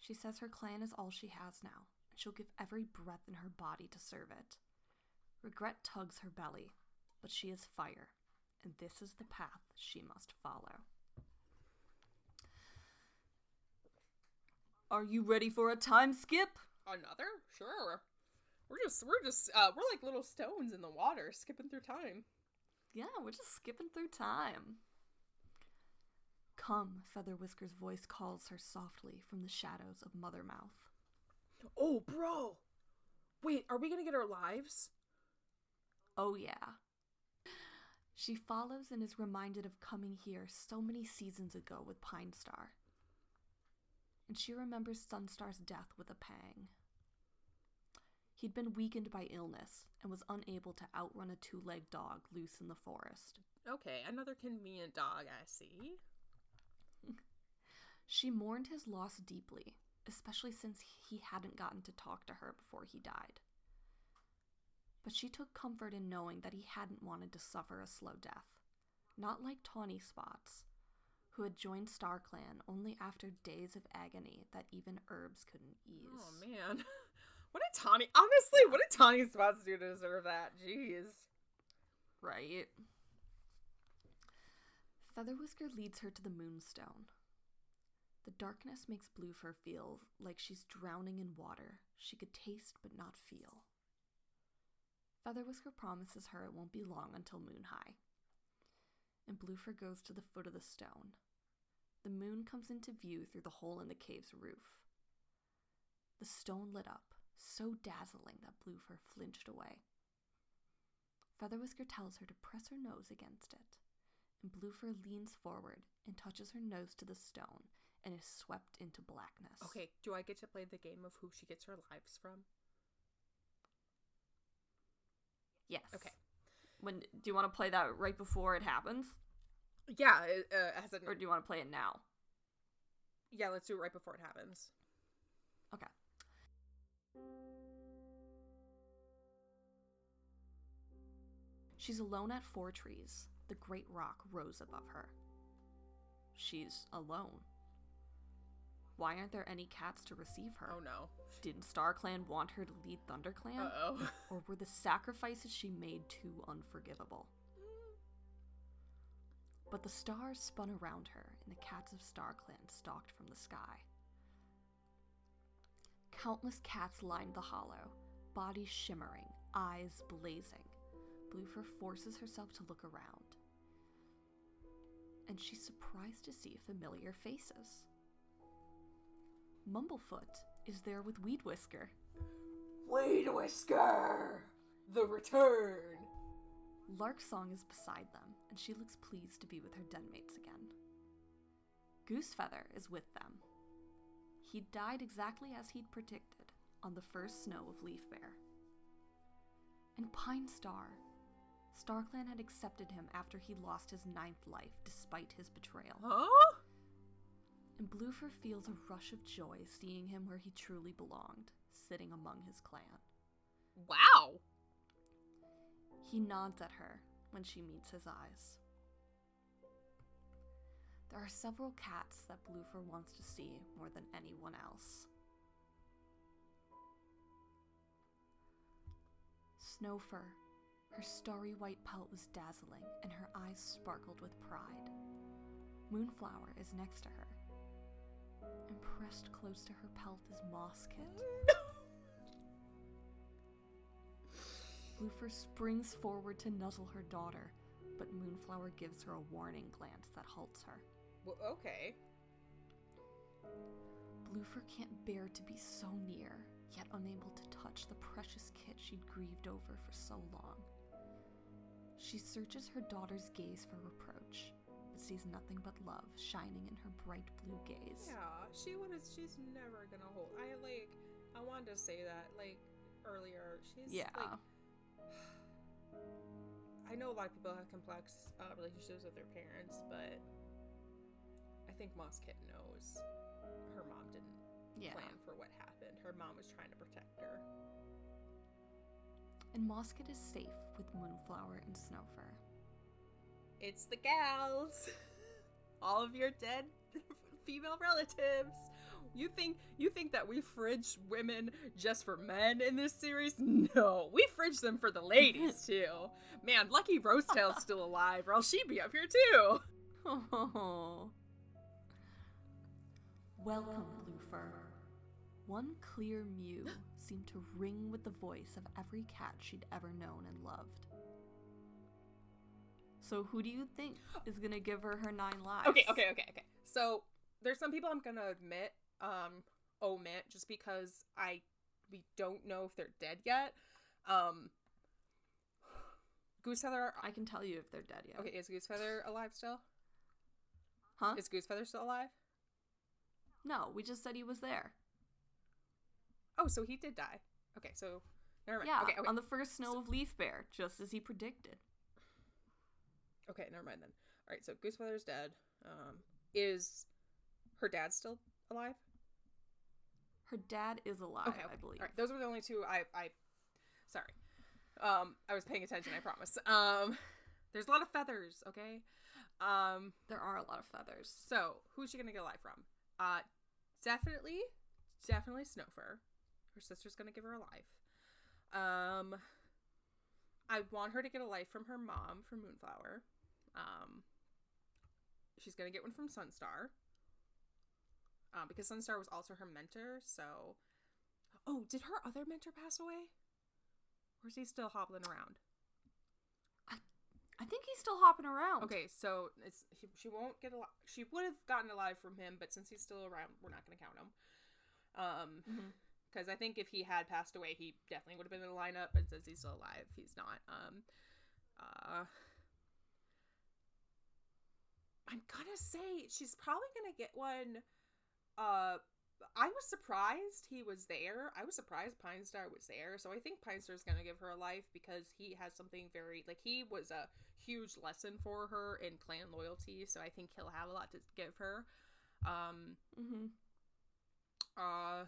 She says her clan is all she has now, and she'll give every breath in her body to serve it. Regret tugs her belly, but she is fire, and this is the path she must follow. Are you ready for a time skip? Another? Sure. We're just we're just uh we're like little stones in the water skipping through time. Yeah, we're just skipping through time. Come, Feather Whisker's voice calls her softly from the shadows of Mothermouth. Oh, bro. Wait, are we to get our lives? Oh, yeah. She follows and is reminded of coming here so many seasons ago with Pine Star. And she remembers Sunstar's death with a pang. He'd been weakened by illness and was unable to outrun a two legged dog loose in the forest. Okay, another convenient dog, I see. She mourned his loss deeply, especially since he hadn't gotten to talk to her before he died. But she took comfort in knowing that he hadn't wanted to suffer a slow death, not like Tawny Spots, who had joined Star Clan only after days of agony that even herbs couldn't ease. Oh man. What did Tawny honestly, what did Tawny Spots do to deserve that? Jeez. Right. Featherwhisker leads her to the moonstone. The darkness makes Bluefur feel like she's drowning in water she could taste but not feel. Featherwhisker promises her it won't be long until moon high. And Bluefur goes to the foot of the stone. The moon comes into view through the hole in the cave's roof. The stone lit up, so dazzling that Bluefur flinched away. Featherwhisker tells her to press her nose against it, and Bluefur leans forward and touches her nose to the stone and is swept into blackness. Okay, do I get to play the game of who she gets her lives from? Yes. Okay. When do you want to play that right before it happens, Yeah, uh, has a, or do you want to play it now? yeah, let's do it right before it happens. She's alone at Four Trees. The great rock rose above her. She's alone. Why aren't there any cats to receive her? Oh no. Didn't StarClan want her to lead ThunderClan? Uh oh. Or were the sacrifices she made too unforgivable? But the stars spun around her, and the cats of StarClan stalked from the sky. Countless cats lined the hollow, bodies shimmering, eyes blazing. Bluefur forces herself to look around. And she's surprised to see familiar faces. Mumblefoot is there with Weed Whisker. Weed Whisker! The return! Larksong is beside them, and she looks pleased to be with her den mates again. Goosefeather is with them. He died exactly as he'd predicted on the first snow of Leaf Bear. And Pine Star. StarClan had accepted him after he lost his ninth life despite his betrayal. Huh? And Bluefur feels a rush of joy seeing him where he truly belonged, sitting among his clan. Wow! He nods at her when she meets his eyes. There are several cats that Bluefur wants to see more than anyone else. Snowfur, her starry white pelt was dazzling and her eyes sparkled with pride. Moonflower is next to her. And pressed close to her pelt is Mosskit. Bluefur springs forward to nuzzle her daughter, but Moonflower gives her a warning glance that halts her. Well, okay. Bluefur can't bear to be so near, yet unable to touch the precious kit she'd grieved over for so long. She searches her daughter's gaze for reproach, but sees nothing but love shining in her bright blue gaze. Yeah, she would have. She's never gonna hold. I like. I wanted to say that like earlier. She's Yeah. Like, I know a lot of people have complex uh, relationships with their parents, but think Mosskit knows her mom didn't Yeah. plan for what happened. Her mom was trying to protect her. And Mosskit is safe with Moonflower and Snowfur. It's the gals. All of your dead female relatives. You think you think that we fridge women just for men in this series? No, we fridge them for the ladies too. Man, lucky Rosetail's still alive, or else she'd be up here too. Oh. Welcome, Bluefur. One clear mew seemed to ring with the voice of every cat she'd ever known and loved. So, who do you think is gonna give her her nine lives? Okay, okay, okay, okay. So there's some people I'm gonna admit, um, omit just because I we don't know if they're dead yet. Um, Goose Feather. I can tell you if they're dead yet. Okay, is Goose Feather alive still? Huh? Is Goose Feather still alive? No, we just said he was there. Oh, so he did die. Okay, so Never mind. Yeah, Okay, okay. on the first snow of Leaf-bare, just as he predicted. okay, never mind then. All right, so Goosefeather's dead. Um, is her dad still alive? Her dad is alive, Okay, okay. I believe. All right, those were the only two I I sorry. Um I was paying attention, I promise. Um there's a lot of feathers, okay? Um There are a lot of feathers. so who's she gonna get alive from? Uh definitely definitely Snowfur. Her sister's gonna give her a life. Um I want her to get a life from her mom from Moonflower. Um she's gonna get one from Sunstar. Um, because Sunstar was also her mentor, so Oh, did her other mentor pass away? Or is he still hobbling around? I think he's still hopping around. Okay, so it's he, she won't get a li- she would have gotten alive from him, but since he's still around, we're not going to count him. Um, because I think if he had passed away, he definitely would have been in the lineup. But since he's still alive, he's not. Um, uh, I'm gonna say she's probably gonna get one. Uh, I was surprised he was there. I was surprised Pine Star was there. So I think Pine is gonna give her a life because he has something very like he was a huge lesson for her in clan loyalty. So I think he'll have a lot to give her. Um, Mm-hmm. uh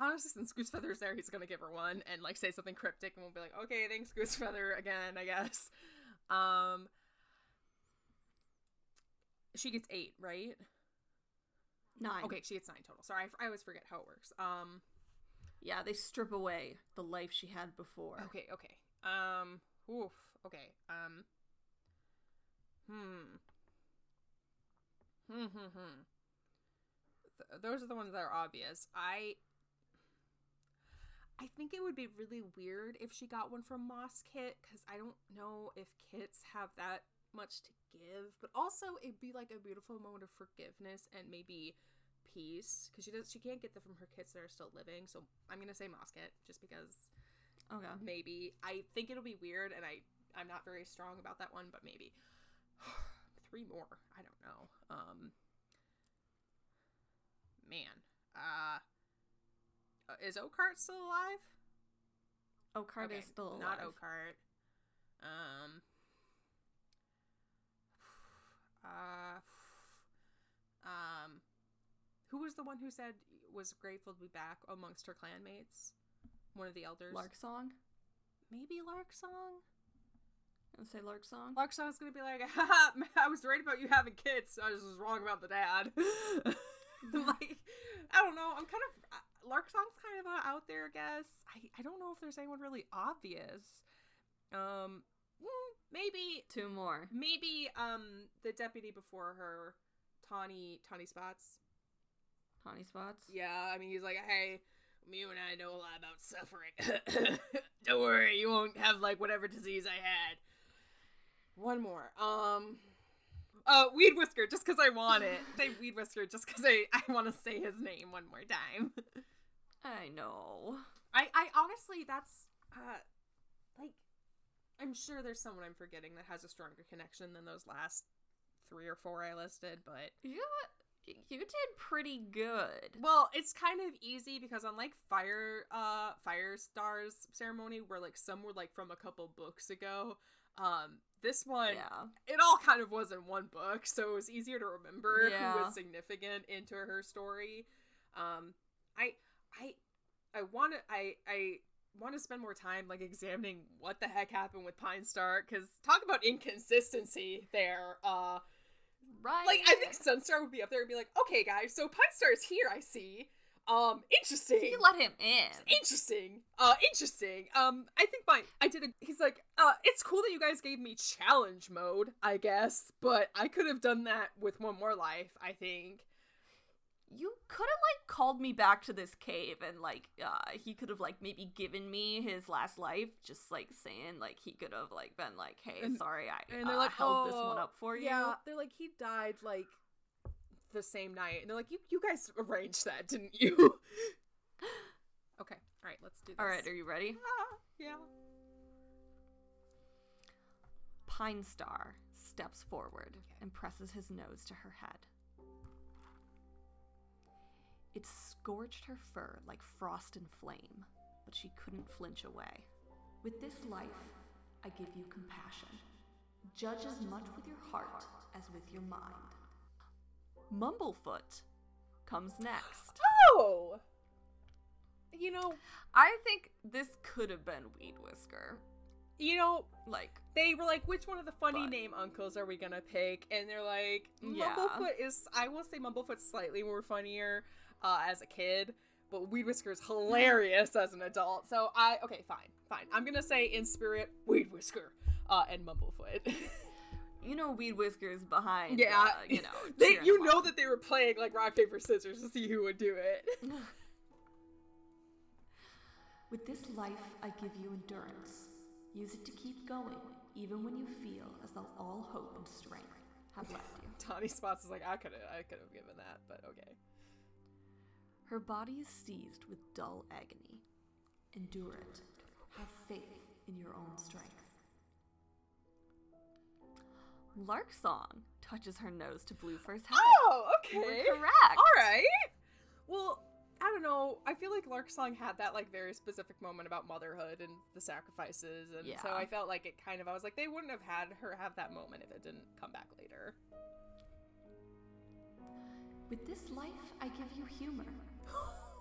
honestly since goosefeather's there he's gonna give her one and like say something cryptic and we'll be like okay thanks goosefeather again i guess um she gets eight right Nine. okay she gets nine total. Sorry I, I always forget how it works. Um Yeah, they strip away the life she had before. okay okay. Um oof okay um hmm. Hmm hmm hmm. Th- those are the ones that are obvious. I I think it would be really weird if she got one from Moss Kit because I don't know if kits have that much to give. But also, it'd be like a beautiful moment of forgiveness and maybe peace because she does she can't get them from her kids that are still living. So I'm gonna say Mosskit just because Okay. maybe I think it'll be weird and I I'm not very strong about that one, but maybe three more. I don't know. Um, man, uh, is Oakheart still alive? Oakheart Okay, is still alive. Not Oakheart. Um. Uh. Um. Who was the one who said was grateful to be back amongst her clanmates? One of the elders. Lark Song? Maybe Lark Song. Gonna say Lark Song? Lark Song Song's gonna be like, Haha, I was right about you having kids. I was just wrong about the dad. like, I don't know. I'm kind of uh, Lark Song's kind of uh, out there, I guess. I I don't know if there's anyone really obvious. Um, maybe Two more. maybe um the deputy before her, Tawny Tawny Spots. Tawny Spots? Yeah, I mean he's like, hey, you and I know a lot about suffering. Don't worry, you won't have like whatever disease I had. One more. Um. Uh, Weed Whisker, just because I want it. Say Weed Whisker, just because I, I want to say his name one more time. I know. I, I honestly, that's, uh, like, I'm sure there's someone I'm forgetting that has a stronger connection than those last three or four I listed, but You you did pretty good. Well, it's kind of easy because unlike Fire uh Fire Stars ceremony where like some were like from a couple books ago, um this one Yeah. it all kind of was in one book, so it was easier to remember who Yeah. was significant into her story. Um I I I want to I I want to spend more time like examining what the heck happened with Pine Star cuz talk about inconsistency there. Uh Right. like I think Sunstar would be up there and be like, "Okay, guys, so Pine Star is here. I see. Um, interesting. you let him in. Interesting. Uh, interesting. Um, I think my I did a. He's like, uh, it's cool that you guys gave me challenge mode, I guess, but I could have done that with one more life. I think. You could have like called me back to this cave and like uh he could have like maybe given me his last life, just like saying like he could have like been like, Hey, And- sorry I And they're uh, like, held this "Oh, one up for you. Yeah, they're like, he died like the same night, and they're like, you you guys arranged that, didn't you? okay, all right, let's do this. Alright, are you ready? Ah, yeah. Pine Star steps forward Okay. and presses his nose to her head. It scorched her fur like frost and flame. but she couldn't flinch away. With this life, I give you compassion. Judge as much with your heart as with your mind. Mumblefoot comes next. Oh! You know, I think this could have been Weed Whisker. you know, Like, they were like, which one of the funny But- name uncles are we gonna pick? And they're like, Yeah. Mumblefoot is, I will say Mumblefoot's slightly more funnier uh, as a kid, but Weed Whisker is hilarious as an adult. So I, okay, fine, fine. I'm gonna say in spirit, Weed Whisker uh, and Mumblefoot. you know, Weed Whisker's behind. yeah, uh, you know, they, you them know that they were playing like rock paper scissors to see who would do it. With this life, I give you endurance. Use it to keep going, even when you feel as though all hope and strength have left you. Tawny Spots is like, I could have, I could have given that, but okay. Her body is seized with dull agony. Endure it. Have faith in your own strength. Lark Song touches her nose to Bluefur's head. Oh, okay. correct. All right. Well, I don't know. I feel like Lark Song had that like very specific moment about motherhood and the sacrifices, and so I felt like it kind of. I was like, they wouldn't have had her have that moment if it didn't come back later. With this life, I give you humor.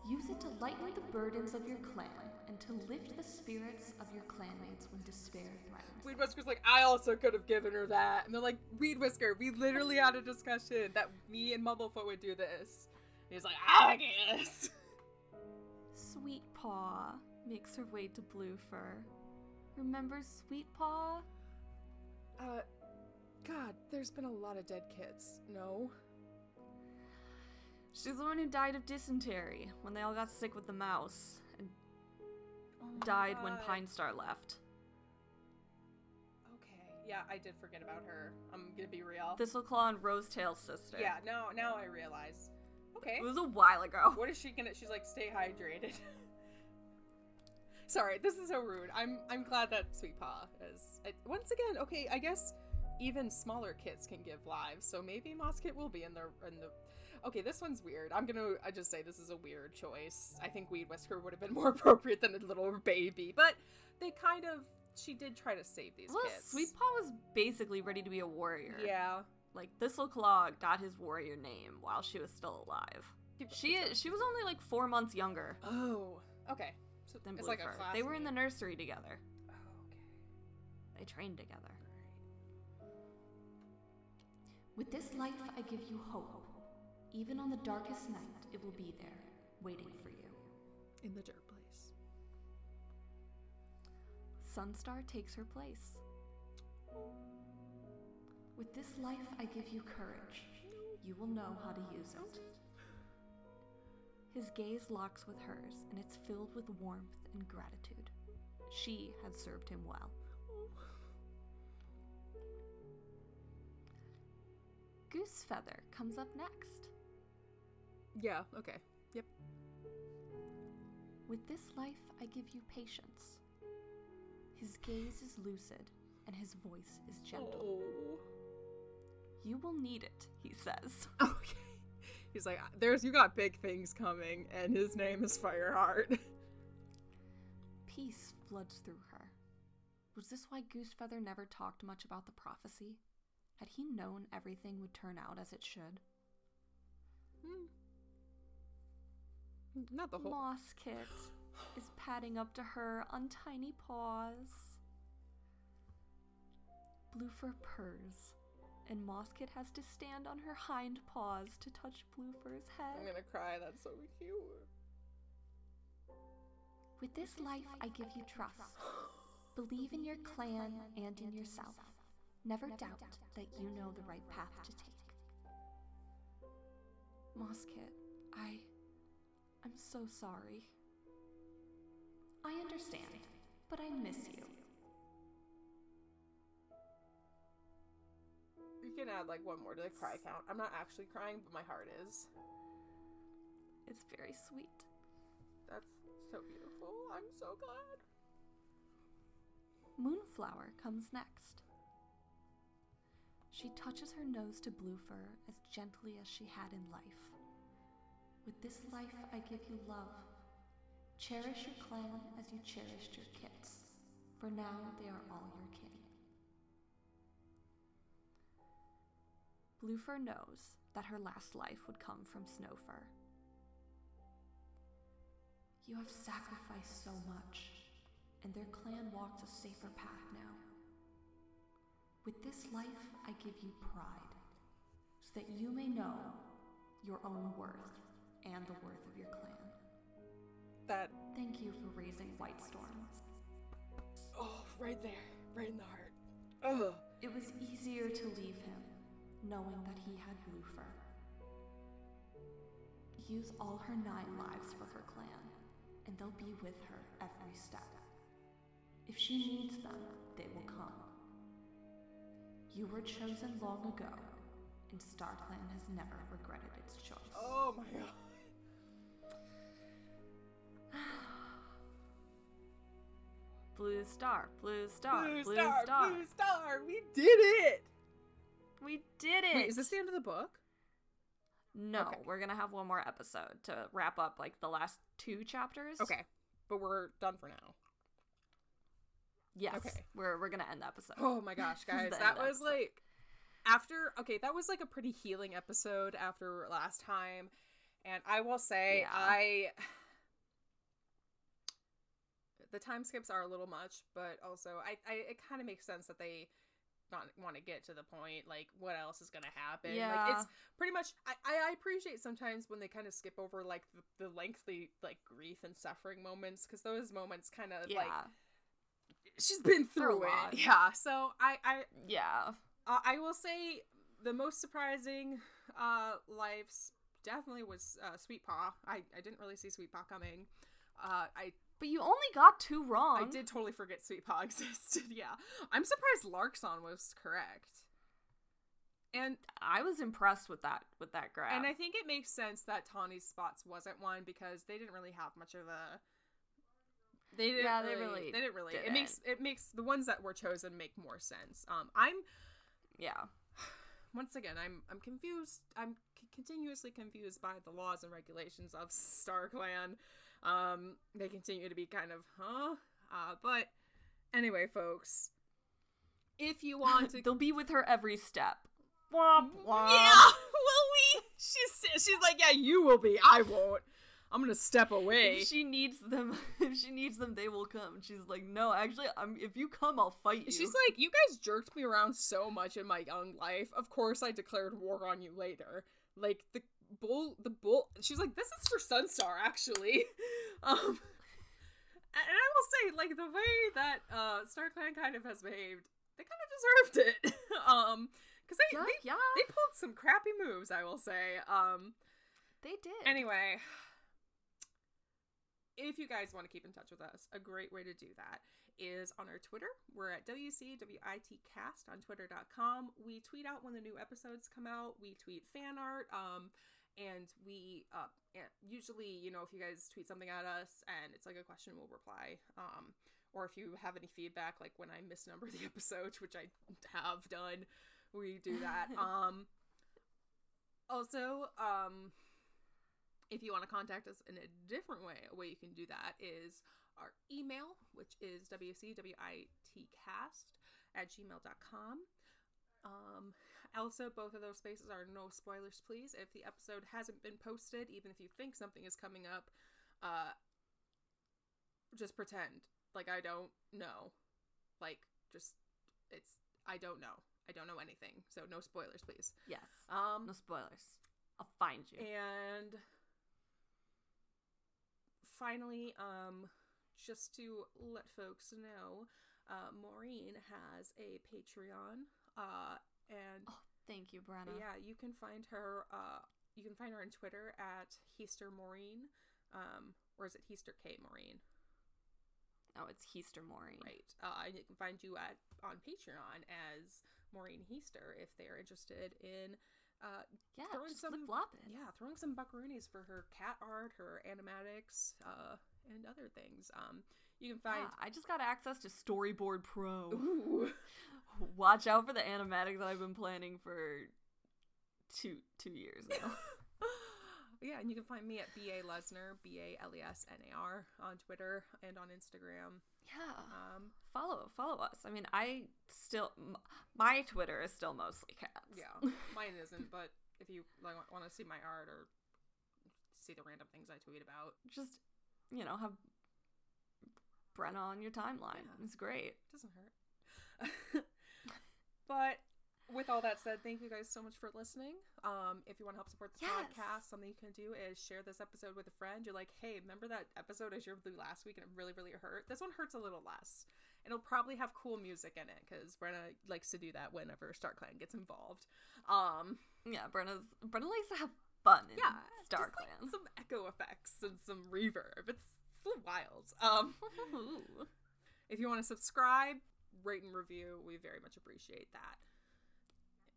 Use it to lighten the burdens of your clan and to lift the spirits of your clanmates when despair threatens. Weed Whisker's like, I also could have given her that, and they're like, Weed Whisker, we literally had a discussion that me and Mumblefoot would do this. And he's like, I guess. Sweet Paw makes her way to Bluefur. Remember Sweet Paw? Uh, God, there's been a lot of dead kids. No. She's the one who died of dysentery when they all got sick with the mouse and Oh died when God. Pine Star left. Okay. Yeah, I did forget about her. I'm gonna be real. Thistleclaw and Rosetail's sister. yeah, now now I realize. Okay. It was a while ago. What is she gonna? She's like, stay hydrated. Sorry, this is so rude. I'm I'm glad that Sweet Paw is I, once again okay. I guess even smaller kits can give lives, so maybe Mosskit will be in the in the. Okay, this one's weird. I'm gonna I just say this is a weird choice. I think Weed Whisker would have been more appropriate than a little baby, but they kind of she did try to save these Well, kids. Sweet Paw was basically ready to be a warrior. Yeah. Like Thistleclaw got his warrior name while she was still alive. She she was only like four months younger Oh. Okay. So than it's Bluefur. like a they were in the nursery together. Oh, okay. They trained together. With this life, I give you hope. Even on the darkest night, it will be there, waiting for you. In the dirt place. Sunstar takes her place. With this life, I give you courage. You will know how to use it. His gaze locks with hers, and it's filled with warmth and gratitude. She had served him well. Goosefeather comes up next. Yeah. Okay. Yep. With this life, I give you patience. His gaze is lucid, and his voice is gentle. Oh. You will need it, he says. Okay. He's like, there's you got big things coming, and his name is Fireheart. Peace floods through her. Was this why Goosefeather never talked much about the prophecy? Had he known everything would turn out as it should? Hmm. Not the whole. Mosskit is padding up to her on tiny paws. Bluefur purrs, and Mosskit has to stand on her hind paws to touch Bluefur's head. I'm gonna cry. That's so cute. With this life, I give you trust. Believe in your clan and in yourself. Never doubt that you know the right path to take. Mosskit, I. I'm so sorry. I understand, but I miss you. You can add like one more to the cry count. I'm not actually crying, but my heart is. It's very sweet. That's so beautiful. I'm so glad. Moonflower comes next. She touches her nose to blue fur as gently as she had in life. With this life, I give you love. Cherish your clan as you cherished your kits, for now they are all your kin. Bluefur knows that her last life would come from Snowfur. You have sacrificed so much, and their clan walks a safer path now. With this life, I give you pride, so that you may know your own worth and the worth of your clan. That Thank you for raising Whitestorm. oh, right there, right in the heart. Oh, It was easier to leave him, knowing that he had Bluefur. Use all her nine lives for her clan, and they'll be with her every step. If she needs them, they will come. You were chosen long ago, and StarClan has never regretted its choice. oh my god. Blue star, blue star, blue, blue, star, star. blue star. We did it. We did it. Wait, is this the end of the book? No, Okay. we're gonna have one more episode to wrap up like the last two chapters. Okay, but we're done for now. Yes. Okay. We're we're gonna end the episode. Oh my gosh, guys, that was episode. like after. Okay, that was like a pretty healing episode after last time, and I will say Yeah. I. The time skips are a little much, but also I, I it kind of makes sense that they not want to get to the point like what else is gonna happen. Like Yeah. it's pretty much I, I I appreciate sometimes when they kind of skip over like the, the lengthy like grief and suffering moments because those moments kind of yeah. like she's been through it. lot. Yeah. So I I yeah. uh, I will say the most surprising uh lives definitely was uh, Sweet Paw. I I didn't really see Sweet Paw coming. Uh I But you only got two wrong. I did totally forget Sweet Paw existed. yeah. I'm surprised Larksong was correct. And I was impressed with that with that grab. and I think it makes sense that Tawny's spots wasn't one because they didn't really have much of a they didn't Yeah, they really, really they didn't really it didn't. makes it makes the ones that were chosen make more sense. Um I'm yeah. once again i'm i'm confused i'm c- continuously confused by the laws and regulations of starclan um they continue to be kind of huh uh but anyway folks if you want to They'll be with her every step. Womp womp. yeah will we she's she's like yeah you will be i won't i'm gonna step away If she needs them, if she needs them, they will come. She's like, no, actually, I'm. If you come, I'll fight you. She's like, you guys jerked me around so much in my young life. Of course, I declared war on you later. Like the bull, the bull. She's like, this is for Sunstar, actually. Um, and I will say, like the way that uh star clan kind of has behaved, they kind of deserved it. um, because they, yeah, they yeah, they pulled some crappy moves. I will say. Um, they did. Anyway, if you guys want to keep in touch with us, a great way to do that is on our Twitter. We're at WCWITcast on twitter.com. We tweet out when the new episodes come out. We tweet fan art. Um, and we uh, usually, you know, if you guys tweet something at us and it's like a question, we'll reply. Um, or if you have any feedback, like when I misnumber the episodes, which I have done, we do that. um, also, um, if you want to contact us in a different way, a way you can do that is our email, which is wcwitcast at gmail.com. Um, also, both of those spaces are no spoilers, please. If the episode hasn't been posted, even if you think something is coming up, uh, just pretend like I don't know. Like, just, it's, I don't know. I don't know anything. So, no spoilers, please. yes, Um, no spoilers. I'll find you. and finally, um, just to let folks know, uh, Maureen has a Patreon. Uh, and oh, thank you, Brenna. yeah, you can find her. Uh, you can find her on Twitter at Heaster Maureen. Um, or is it Heaster K Maureen? Oh, it's Heaster Maureen. Right. Uh, and you can find you at on Patreon as Maureen Heaster if they're interested in uh, Yeah, Throwing some- yeah, throwing some buckaroonies for her cat art, her animatics, uh, and other things. Um, you can find. Yeah, I just got access to Storyboard Pro. Ooh. Watch out for the animatic that I've been planning for two two years now. Yeah, and you can find me at B A Lesnar, B A L E S N A R, on Twitter and on Instagram. Yeah. Um, follow follow us. I mean, I still my Twitter is still mostly cats. yeah, mine isn't, but if you like, want to see my art or see the random things I tweet about, Just you know, have Brenna on your timeline. Yeah. It's great. it doesn't hurt. but with all that said, thank you guys so much for listening. Um, if you want to help support the Yes. podcast, something you can do is share this episode with a friend. You're like, hey, remember that episode I shared with you last week and it really, really hurt? This one hurts a little less. And it'll probably have cool music in it because Brenna likes to do that whenever StarClan gets involved. Um, Yeah, Brenna's Brenna likes to have fun in yeah, Star just, like, Clan. some echo effects and some reverb. It's, it's wild. Um, if you want to subscribe, rate and review, we very much appreciate that.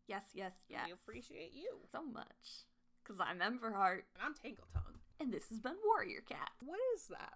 yes, yes, yes. We appreciate you. so much. Cause I'm Emberheart, And I'm Tangletongue. and this has been Warrior Cat. What is that?